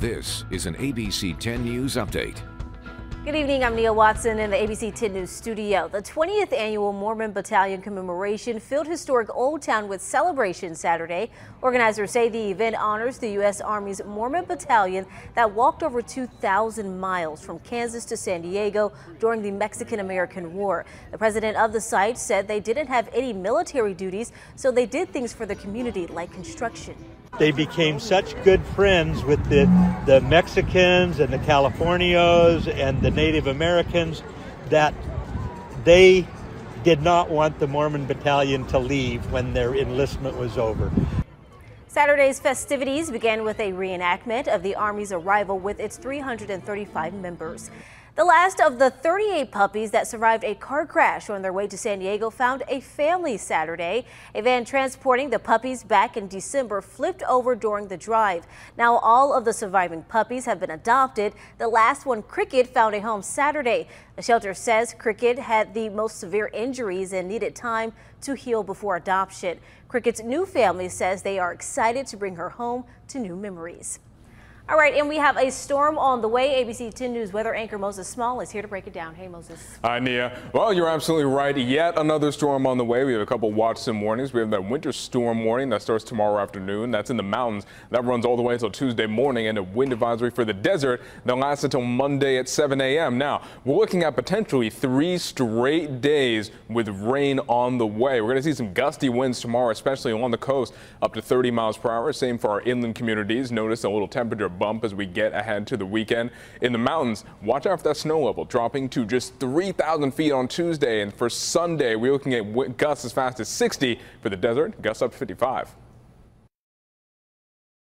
This is an ABC 10 News Update. Good evening. I'm Neil Watson in the ABC 10 News studio. The 20th annual Mormon Battalion commemoration filled historic Old Town with celebration Saturday. Organizers say the event honors the U.S. Army's Mormon Battalion that walked over 2,000 miles from Kansas to San Diego during the Mexican-American War. The president of the site said they didn't have any military duties, so they did things for the community like construction. They became such good friends with the, the Mexicans and the Californios and the Native Americans that they did not want the Mormon battalion to leave when their enlistment was over. Saturday's festivities began with a reenactment of the Army's arrival with its 335 members. The last of the 38 puppies that survived a car crash on their way to San Diego found a family Saturday. A van transporting the puppies back in December flipped over during the drive. Now all of the surviving puppies have been adopted. The last one, Cricket, found a home Saturday. The shelter says Cricket had the most severe injuries and needed time to heal before adoption. Cricket's new family says they are excited to bring her home to new memories. All right, and we have a storm on the way. ABC 10 News weather anchor Moses Small is here to break it down. Hey, Moses. Hi, Nia. Well, you're absolutely right. Yet another storm on the way. We have a couple Watson warnings. We have that winter storm warning that starts tomorrow afternoon. That's in the mountains. That runs all the way until Tuesday morning, and a wind advisory for the desert that lasts until Monday at 7 a.m. Now, we're looking at potentially three straight days with rain on the way. We're going to see some gusty winds tomorrow, especially along the coast, up to 30 miles per hour. Same for our inland communities. Notice a little temperature bump as we get ahead to the weekend. In the mountains, watch out for that snow level dropping to just 3,000 feet on Tuesday. And for Sunday, we're looking at gusts as fast as 60 for the desert, gusts up to 55.